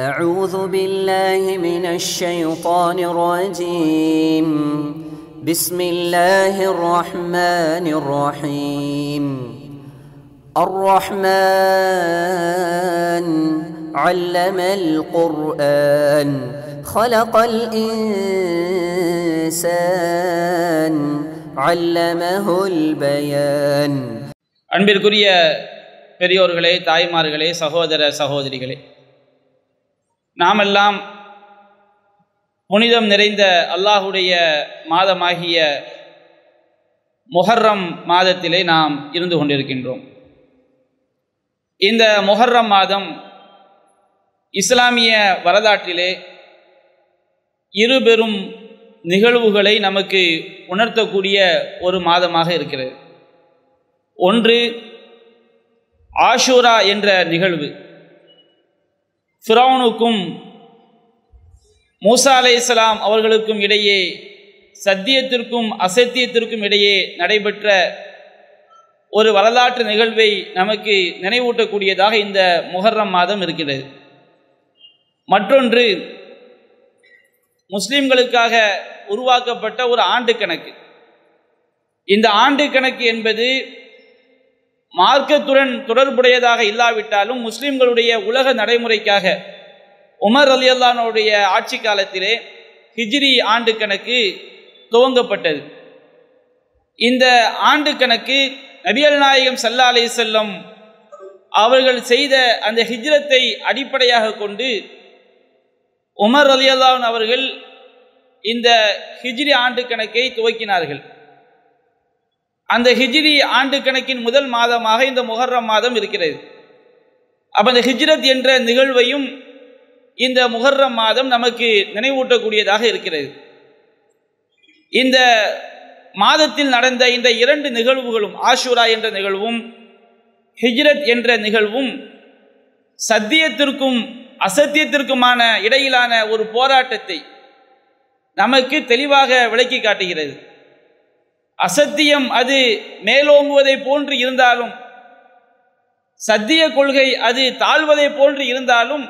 أعوذ بالله من الشيطان الرجيم بسم الله الرحمن الرحيم الرحمن علم القرآن خلق الإنسان علمه البيان அன்பிற்குரிய பெரியோர்களே தாய்மார்களே சகோதர சகோதரிகளே நாமெல்லாம் புனிதம் நிறைந்த அல்லாஹுடைய மாதமாகிய முஹர்ரம் மாதத்திலே நாம் இருந்து கொண்டிருக்கின்றோம். இந்த முஹர்ரம் மாதம் இஸ்லாமிய வரலாற்றிலே இரு பெரும் நிகழ்வுகளை நமக்கு உணர்த்தக்கூடிய ஒரு மாதமாக இருக்கிறது. ஒன்று ஆஷூரா என்ற நிகழ்வு. ஃபிரௌனுக்கும் மூசா அலே இஸ்லாம் அவர்களுக்கும் இடையே சத்தியத்திற்கும் அசத்தியத்திற்கும் இடையே நடைபெற்ற ஒரு வரலாற்று நிகழ்வை நமக்கு நினைவூட்டக்கூடியதாக இந்த முஹர்ரம் மாதம் இருக்கிறது. மற்றொன்று முஸ்லிம்களுக்காக உருவாக்கப்பட்ட ஒரு ஆண்டு கணக்கு. இந்த ஆண்டு கணக்கு என்பது மார்க்கத்துடன் தொடர்புடையதாக இல்லாவிட்டாலும் முஸ்லிம்களுடைய உலக நடைமுறைக்காக உமர் அலி அல்லானுடைய ஆட்சி காலத்திலே ஹிஜ்ரி ஆண்டு கணக்கு துவங்கப்பட்டது. இந்த ஆண்டு கணக்கு நபியல் நாயகம் சல்லா அலி செல்லம் அவர்கள் செய்த அந்த ஹிஜ்ரத்தை அடிப்படையாக கொண்டு உமர் அலி அல்லான் அவர்கள் இந்த ஹிஜ்ரி ஆண்டு கணக்கை துவக்கினார்கள். அந்த ஹிஜ்ரி ஆண்டு கணக்கின் முதல் மாதமாக இந்த முஹர்ரம் மாதம் இருக்கிறது. அப்போ அந்த ஹிஜ்ரத் என்ற நிகழ்வையும் இந்த முஹர்ரம் மாதம் நமக்கு நினைவூட்டக்கூடியதாக இருக்கிறது. இந்த மாதத்தில் நடந்த இந்த இரண்டு நிகழ்வுகளும் ஆஷூரா என்ற நிகழ்வும் ஹிஜ்ரத் என்ற நிகழ்வும் சத்தியத்திற்கும் அசத்தியத்திற்குமான இடையிலான ஒரு போராட்டத்தை நமக்கு தெளிவாக விளக்கி காட்டுகிறது. அசத்தியம் அது மேலோங்குவதை போன்று இருந்தாலும் சத்திய கொள்கை அது தாழ்வதை போன்று இருந்தாலும்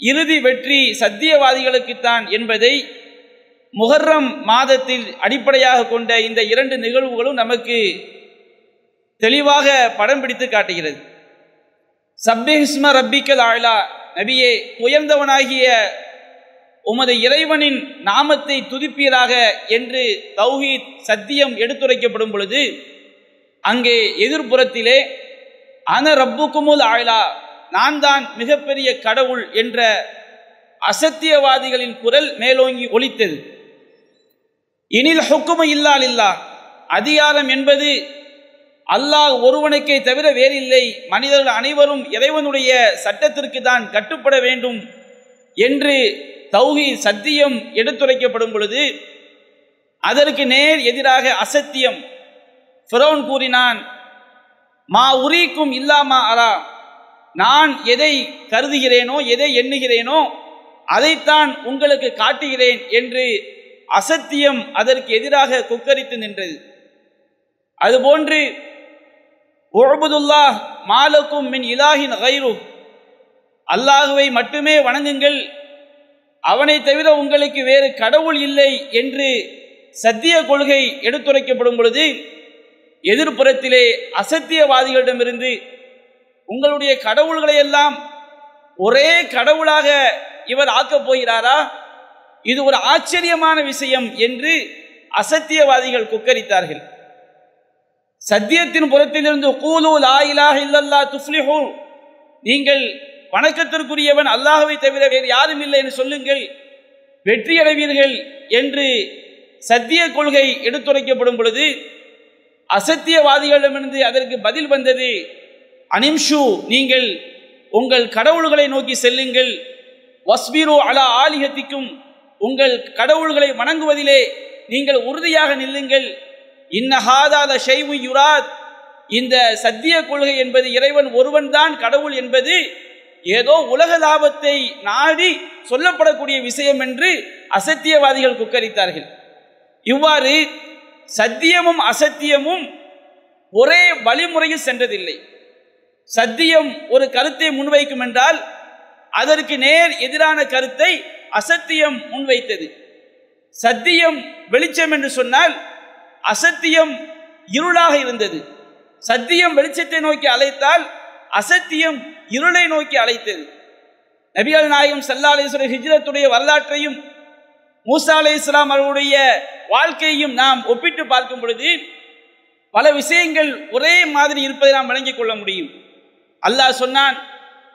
இறுதி வெற்றி சத்தியவாதிகளுக்குத்தான் என்பதை முகர்ரம் மாதத்தில் அடிப்படையாக கொண்ட இந்த இரண்டு நிகழ்வுகளும் நமக்கு தெளிவாக படம் பிடித்து காட்டுகிறது. சப்பிஹிஸ்ம ரப்பிக்கல் ஆழா நபியே உயர்ந்தவனாகிய உமது இறைவனின் நாமத்தை துதிப்பீராக என்று தௌஹீத் சத்தியம் எடுத்துரைக்கப்படும் பொழுது அங்கே எதிர்ப்புறத்திலே அன ரப்புக்குமுல் ஆயிலா நான் தான் மிகப்பெரிய கடவுள் என்ற அசத்தியவாதிகளின் குரல் மேலோங்கி ஒலித்தது. இனில் ஹுக்குமு இல்லால் இல்லா அதிகாரம் என்பது அல்லாஹ் ஒருவனுக்கே தவிர வேறில்லை. மனிதர்கள் அனைவரும் இறைவனுடைய சட்டத்திற்கு தான் கட்டுப்பட வேண்டும் என்று தௌஹி சத்தியம் எடுத்துரைக்கப்படும் பொழுது அதற்கு நேர் எதிராக அசத்தியம். ஃபிரௌன் கூறினான் மா உரிக்கும் இல்லாமா அரா. நான் எதை கருதுகிறேனோ எதை எண்ணுகிறேனோ அதைத்தான் உங்களுக்கு காட்டுகிறேன் என்று அசத்தியம் அதற்கு எதிராக குக்கரித்து நின்றது. அதுபோன்று ஒழுபுதுல்லா மாலக்கும் மின் இலாஹின் கைரு அல்லாஹுவை மட்டுமே வணங்குங்கள் அவனை தவிர உங்களுக்கு வேறு கடவுள் இல்லை என்று சத்திய கொள்கை எடுத்துரைக்கப்படும் பொழுது எதிர்ப்புறத்திலே அசத்தியவாதிகளிடமிருந்து உங்களுடைய கடவுள்களை எல்லாம் ஒரே கடவுளாக இவர் ஆக்கப் போகிறாரா? இது ஒரு ஆச்சரியமான விஷயம் என்று அசத்தியவாதிகள் குக்கரித்தார்கள். சத்தியத்தின் புறத்திலிருந்து கூலு லா இலாஹ இல்லல்லா துஃப்லிஹு நீங்கள் வணக்கத்திற்குரியவன் அல்லாஹவை தவிர வேறு யாரும் இல்லை என்று சொல்லுங்கள். வெற்றி அடைவீர்கள் என்று சத்திய கொள்கை எடுத்துரைக்கப்படும் பொழுது அசத்தியவாதிகளிடமிருந்து அதற்கு பதில் வந்தது அனிம்ஷு நீங்கள் உங்கள் கடவுள்களை நோக்கி செல்லுங்கள். வஸ்பீரு அலா ஆலிகத்திக்கும் உங்கள் கடவுள்களை வணங்குவதிலே நீங்கள் உறுதியாக நில்லுங்கள். இன்னஹாதாத ஷைவு யுராத். இந்த சத்திய கொள்கை என்பது இறைவன் ஒருவன்தான் கடவுள் என்பது ஏதோ உலக லாபத்தை நாடி சொல்லப்படக்கூடிய விஷயம் என்று அசத்தியவாதிகள் குக்கரித்தார்கள். இவ்வாறு சத்தியமும் அசத்தியமும் ஒரே வழிமுறையில் சென்றதில்லை. சத்தியம் ஒரு கருத்தை முன்வைக்கும் என்றால் அதற்கு நேர் எதிரான கருத்தை அசத்தியம் முன்வைத்தது. சத்தியம் வெளிச்சம் என்று சொன்னால் அசத்தியம் இருளாக இருந்தது. சத்தியம் வெளிச்சத்தை நோக்கி அழைத்தால் அசத்தியம் இருளை நோக்கி அழைத்தது நபிகள் நாயகம் சல்லா அலிஸ்வரர் ஹிஜ்ரத்துடைய வரலாற்றையும் மூசா அலி இஸ்லாம் அவருடைய வாழ்க்கையையும் நாம் ஒப்பிட்டு பார்க்கும் பொழுது பல விஷயங்கள் ஒரே மாதிரி இருப்பதை நாம் விளங்கிக் கொள்ள முடியும். அல்லாஹ் சொன்னான்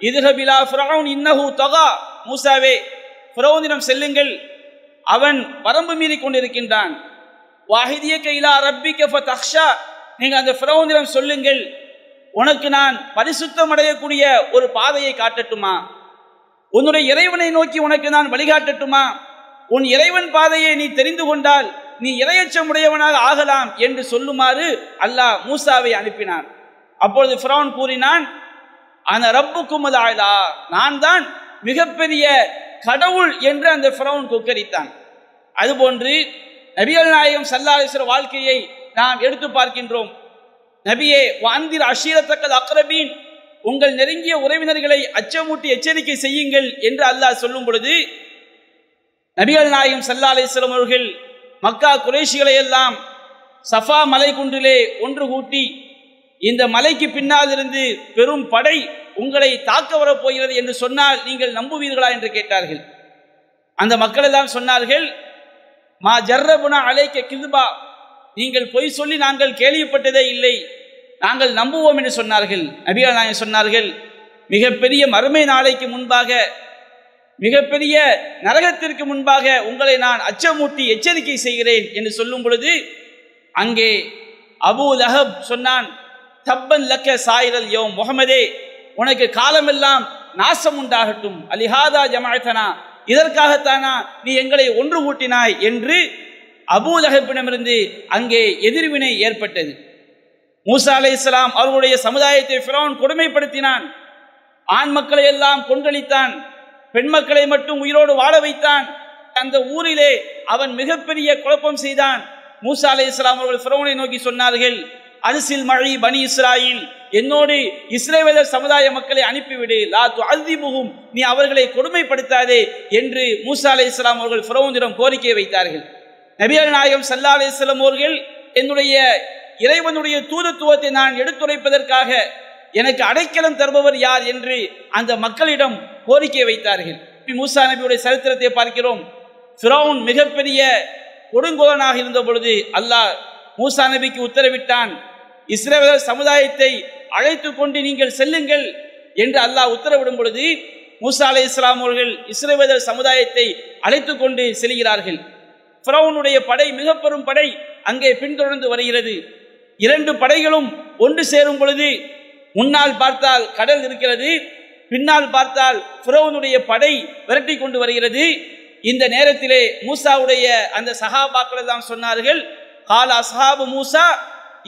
இதுஹபிலா ஃபிரௌன் இன்னஹு தொகா. மூசாவே ஃபிரௌனிடம் செல்லுங்கள். அவன் வரம்பு மீறி கொண்டிருக்கின்றான். வாஹிதிய கைலா ரப்பிக்க ஃபதக்ஷா நீங்கள் அந்த ஃபிரௌனிடம் சொல்லுங்கள். உனக்கு நான் பரிசுத்தம் அடையக்கூடிய ஒரு பாதையை காட்டட்டுமா? உன்னுடைய இறைவனை நோக்கி உனக்கு நான் வழிகாட்டட்டுமா? உன் இறைவன் பாதையை நீ தெரிந்து கொண்டால் நீ இரையச்சமுடையவனாக ஆகலாம் என்று சொல்லுமாறு அல்லாஹ் மூசாவை அனுப்பினான். அப்பொழுது ஃபிரௌன் கூறினான் அந்த ரப்புக்கும் ஆளா நான் தான் மிகப்பெரிய கடவுள் என்று அந்த ஃபிரௌன் கொக்கரித்தான். அதுபோன்று நபிகள் நாயகம் சல்லாலேஸ்வர வாழ்க்கையை நாம் எடுத்து பார்க்கின்றோம். நபியே வாந்திர அஷீரத்தக்கது அக்ரபீன் உங்கள் நெருங்கிய உறவினர்களை அச்சமூட்டி எச்சரிக்கை செய்யுங்கள் என்று அல்லாஹ் சொல்லும் பொழுது நபிகள் நாயகம் சல்லா அலிஸ்லம் அவர்கள் மக்கா குறைஷிகளை எல்லாம் சஃபா மலை குன்றிலே ஒன்று கூட்டி இந்த மலைக்கு பின்னால் இருந்து பெரும் படை உங்களை தாக்க வரப்போகிறது என்று சொன்னால் நீங்கள் நம்புவீர்களா என்று கேட்டார்கள். அந்த மக்கள் எல்லாம் சொன்னார்கள் மா ஜர்ரபுனா அலைக்க கிதுபா நீங்கள் பொய் சொல்லி நாங்கள் கேள்விப்பட்டதே இல்லை. நாங்கள் நம்புவோம் என்று சொன்னார்கள். நபிகள் நாயகம் சொன்னார்கள் மிகப்பெரிய மறுமை நாளைக்கு முன்பாக மிகப்பெரிய நரகத்திற்கு முன்பாக உங்களை நான் அச்சமூட்டி எச்சரிக்கை செய்கிறேன் என்று சொல்லும் பொழுது அங்கே அபு லஹப் சொன்னான் தப்பன் லக்க சாயிரல் யோம் முகமதே உனக்கு காலமெல்லாம் நாசம் உண்டாகட்டும். அலிஹாதா ஜமாயத்தனா இதற்காகத்தானா நீ எங்களை ஒன்று கூட்டினாய்? என்று அபூலகப்பிடமிருந்து அங்கே எதிர்வினை ஏற்பட்டது. மூசா அலை இஸ்லாம் அவர்களுடைய சமுதாயத்தை ஃபிரௌன் கொடுமைப்படுத்தினான். ஆண் மக்களை எல்லாம் கொன்றளித்தான் பெண் மக்களை மட்டும் உயிரோடு வாழ வைத்தான். அந்த ஊரிலே அவன் மிகப்பெரிய குழப்பம் செய்தான். மூசா அலை இஸ்லாம் அவர்கள் ஃபிரௌனை நோக்கி சொன்னார்கள் அரிசில் மழை பனி இஸ்ராயில் என்னோடு இஸ்ரேவேலர் சமுதாய மக்களை அனுப்பிவிடு. லா துஅதிபுஹும் நீ அவர்களை கொடுமைப்படுத்தாதே என்று மூசா அலை இஸ்லாம் அவர்கள் ஃபிரௌனிடம் கோரிக்கை வைத்தார்கள். நபியல் நாயகம் சல்லா அலை அவர்கள் என்னுடைய இறைவனுடைய தூதத்துவத்தை நான் எடுத்துரைப்பதற்காக எனக்கு அடைக்கலம் தருபவர் யார்? என்று அந்த மக்களிடம் கோரிக்கை வைத்தார்கள். மூசா நபியுடைய சரித்திரத்தை பார்க்கிறோம். ஃபிரௌன் மிகப்பெரிய கொடுங்கோலனாக இருந்த பொழுது அல்லாஹ் மூசா நபிக்கு உத்தரவிட்டான் இஸ்ரேலர் சமுதாயத்தை அழைத்து கொண்டு நீங்கள் செல்லுங்கள் என்று அல்லாஹ் உத்தரவிடும் பொழுது மூசா அலை இஸ்லாம் அவர்கள் இஸ்ரேலர் சமுதாயத்தை அழைத்து கொண்டு செல்கிறார்கள். ஃபிரௌனுடைய படை மிக பெரும் படை அங்கே பின்தொடர்ந்து வருகிறது. இரண்டு படைகளும் ஒன்று சேரும் பொழுது முன்னால் பார்த்தால் கடல் இருக்கிறது பின்னால் பார்த்தால் ஃபிரௌனுடைய படை விரட்டி கொண்டு வருகிறது. இந்த நேரத்திலே மூசாவுடைய அந்த சகாபாக்கள் எல்லாம் சொன்னார்கள் கால அஸ்ஹாபு மூசா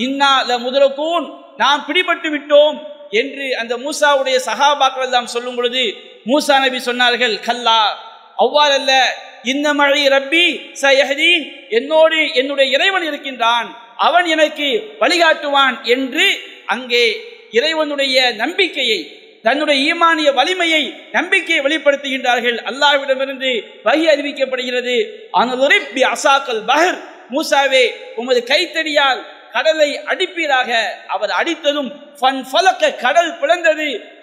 இன்னா ல முதலக்கூன் நாம் பிடிபட்டு விட்டோம் என்று அந்த மூசாவுடைய சகாபாக்கள் எல்லாம் சொல்லும் பொழுது மூசா நபி சொன்னார்கள் கல்லா அவ்வாறல்ல இந்த மழை ரப்பி சயஹதீன் என்னோடு என்னுடைய இறைவன் இருக்கின்றான் அவன் எனக்கு வழிகாட்டுவான் என்று அங்கே இறைவனுடைய நம்பிக்கையை தன்னுடைய ஈமானிய வலிமையை நம்பிக்கையை வெளிப்படுத்துகின்றார்கள். அல்லாஹ்விடமிருந்து வகி அறிவிக்கப்படுகிறது. அனுரிப்பி அசாக்கல் பஹர். மூசாவே உமது கைத்தடியால் கடலை அடிப்பீராக. அவர் அடித்ததும் ஃபன் ஃபலக்க கடல் பிளந்தது.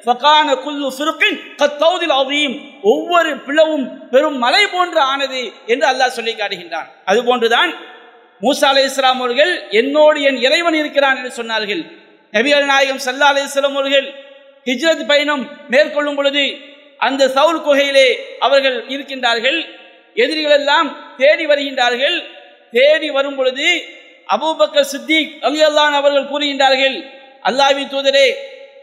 ஒவ்வொரு பிளவும் பெரும் மலை போன்று ஆனது என்று அல்லாஹ் சொல்லி காட்டுகின்றான். அதுபோன்றுதான் மூசா அலை இஸ்லாம் அவர்கள் என்னோடு என் இறைவன் இருக்கிறான் என்று சொன்னார்கள். நபிகள் நாயகம் சல்லா அலி இஸ்லாம் அவர்கள் ஹிஜ்ரத் பயணம் மேற்கொள்ளும் பொழுது அந்த சவுல் குகையிலே அவர்கள் இருக்கின்றார்கள். எதிரிகள் எல்லாம் தேடி வருகின்றார்கள். தேடி வரும் பொழுது அபூபக்கர் சித்திக் அலி அல்லான் அவர்கள் கூறுகின்றார்கள் அல்லாவின் தூதரே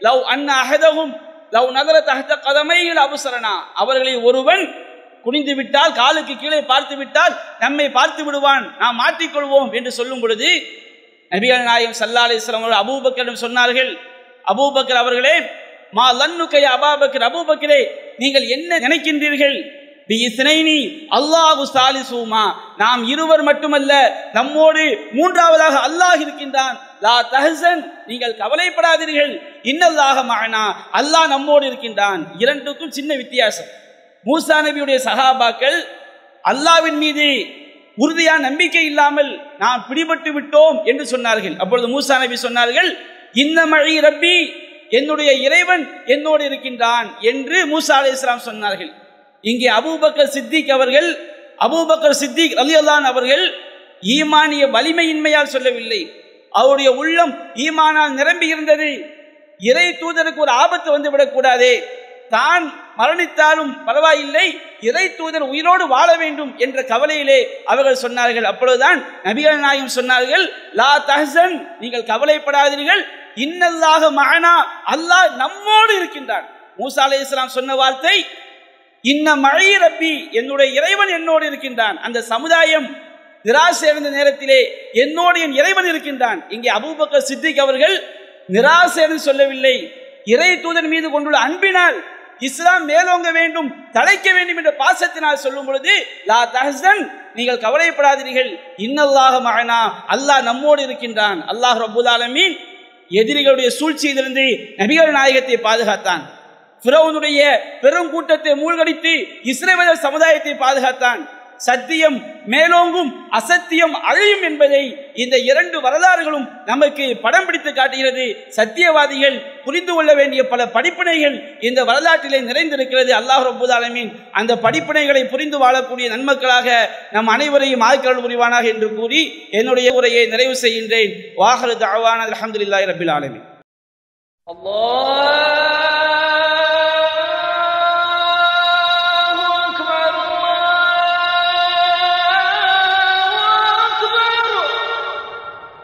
லவ் அன்ன அகதகும் லவ் நகர தகத்த கதமையில் அவசரனா அவர்களில் ஒருவன் குனிந்து விட்டால் காலுக்கு கீழே பார்த்து விட்டால் நம்மை பார்த்து விடுவான். நாம் மாட்டிக்கொள்வோம் என்று சொல்லும் பொழுது நபிகள் நாயகம் சல்லா அலிஸ்லாம் அவர்கள் அபூபக்கரிடம் சொன்னார்கள் அபூபக்கர் அவர்களே மா லன்னுக்கை அபாபக்கர். அபூபக்கரே நீங்கள் என்ன நினைக்கின்றீர்கள்? அல்லாஹு சாலிசூமா. நாம் இருவர் மட்டுமல்ல நம்மோடு மூன்றாவதாக அல்லாஹ் இருக்கின்றான். லா தஹசன் நீங்கள் கவலைப்படாதீர்கள். இன்னல்லாக மகனா அல்லாஹ் நம்மோடு இருக்கின்றான். இரண்டுக்கும் சின்ன வித்தியாசம். மூசா நபியுடைய சகாபாக்கள் அல்லாவின் மீது உறுதியான நம்பிக்கை இல்லாமல் நாம் பிடிபட்டு விட்டோம் என்று சொன்னார்கள். அப்பொழுது மூசா நபி சொன்னார்கள் இந்த மழை ரப்பி என்னுடைய இறைவன் என்னோடு இருக்கின்றான் என்று மூசா அலி இஸ்லாம் சொன்னார்கள். இங்கே அபூபக்கர் சித்திக் அவர்கள் அபூபக்கர் சித்திக் அலி அல்லான் அவர்கள் ஈமானிய வலிமையின்மையால் சொல்லவில்லை. அவருடைய உள்ளம் ஈமானால் நிரம்பி இருந்தது. இறை தூதருக்கு ஒரு ஆபத்து வந்து விடக்கூடாதே. தான் மரணித்தாலும் பரவாயில்லை இறை தூதர் உயிரோடு வாழ வேண்டும் என்ற கவலையிலே அவர்கள் சொன்னார்கள். அப்பொழுதுதான் நபிகள் நாயகம் சொன்னார்கள் லா தஹசன் நீங்கள் கவலைப்படாதீர்கள். இன்னல்லாக மகனா அல்லாஹ் நம்மோடு இருக்கின்றான். மூசா அலை இஸ்லாம் சொன்ன வார்த்தை இன்ன மழை ரப்பி என்னுடைய இறைவன் என்னோடு இருக்கின்றான். அந்த சமுதாயம் நிராசை அடைந்த நேரத்திலே என்னோடு என் இறைவன் இருக்கின்றான். இங்கே அபூபக்கர் சித்திக் அவர்கள் நிராசை சொல்லவில்லை. இறை தூதன் மீது கொண்டுள்ள அன்பினால் இஸ்லாம் மேலோங்க வேண்டும் தலைக்க வேண்டும் என்ற பாசத்தினால் சொல்லும் பொழுது லா தஹசன் நீங்கள் கவலைப்படாதீர்கள். இன்னல்லாக மகனா அல்லாஹ் நம்மோடு இருக்கின்றான். அல்லாஹ் ரபுல் ஆலமீன் எதிரிகளுடைய சூழ்ச்சியிலிருந்து நபிகள் நாயகத்தை பாதுகாத்தான். பிறவனுடைய பெரும் கூட்டத்தை மூழ்கடித்து இஸ்ரேல் சமுதாயத்தை பாதுகாத்தான். சத்தியம் மேலோங்கும் அசத்தியம் அழியும் என்பதை இந்த இரண்டு வரலாறுகளும் நமக்கு படம் பிடித்து காட்டுகிறது. சத்தியவாதிகள் புரிந்து கொள்ள வேண்டிய பல படிப்பினைகள் இந்த வரலாற்றிலே நிறைந்திருக்கிறது. அல்லாஹ் ரபுதாலமின் அந்த படிப்பினைகளை புரிந்து வாழக்கூடிய நன்மக்களாக நம் அனைவரையும் ஆக்கல் உரிவானாக என்று கூறி என்னுடைய உரையை நிறைவு செய்கின்றேன். வாஹரு தாவான அலமதுல்லாய் ரபில் ஆலமின்.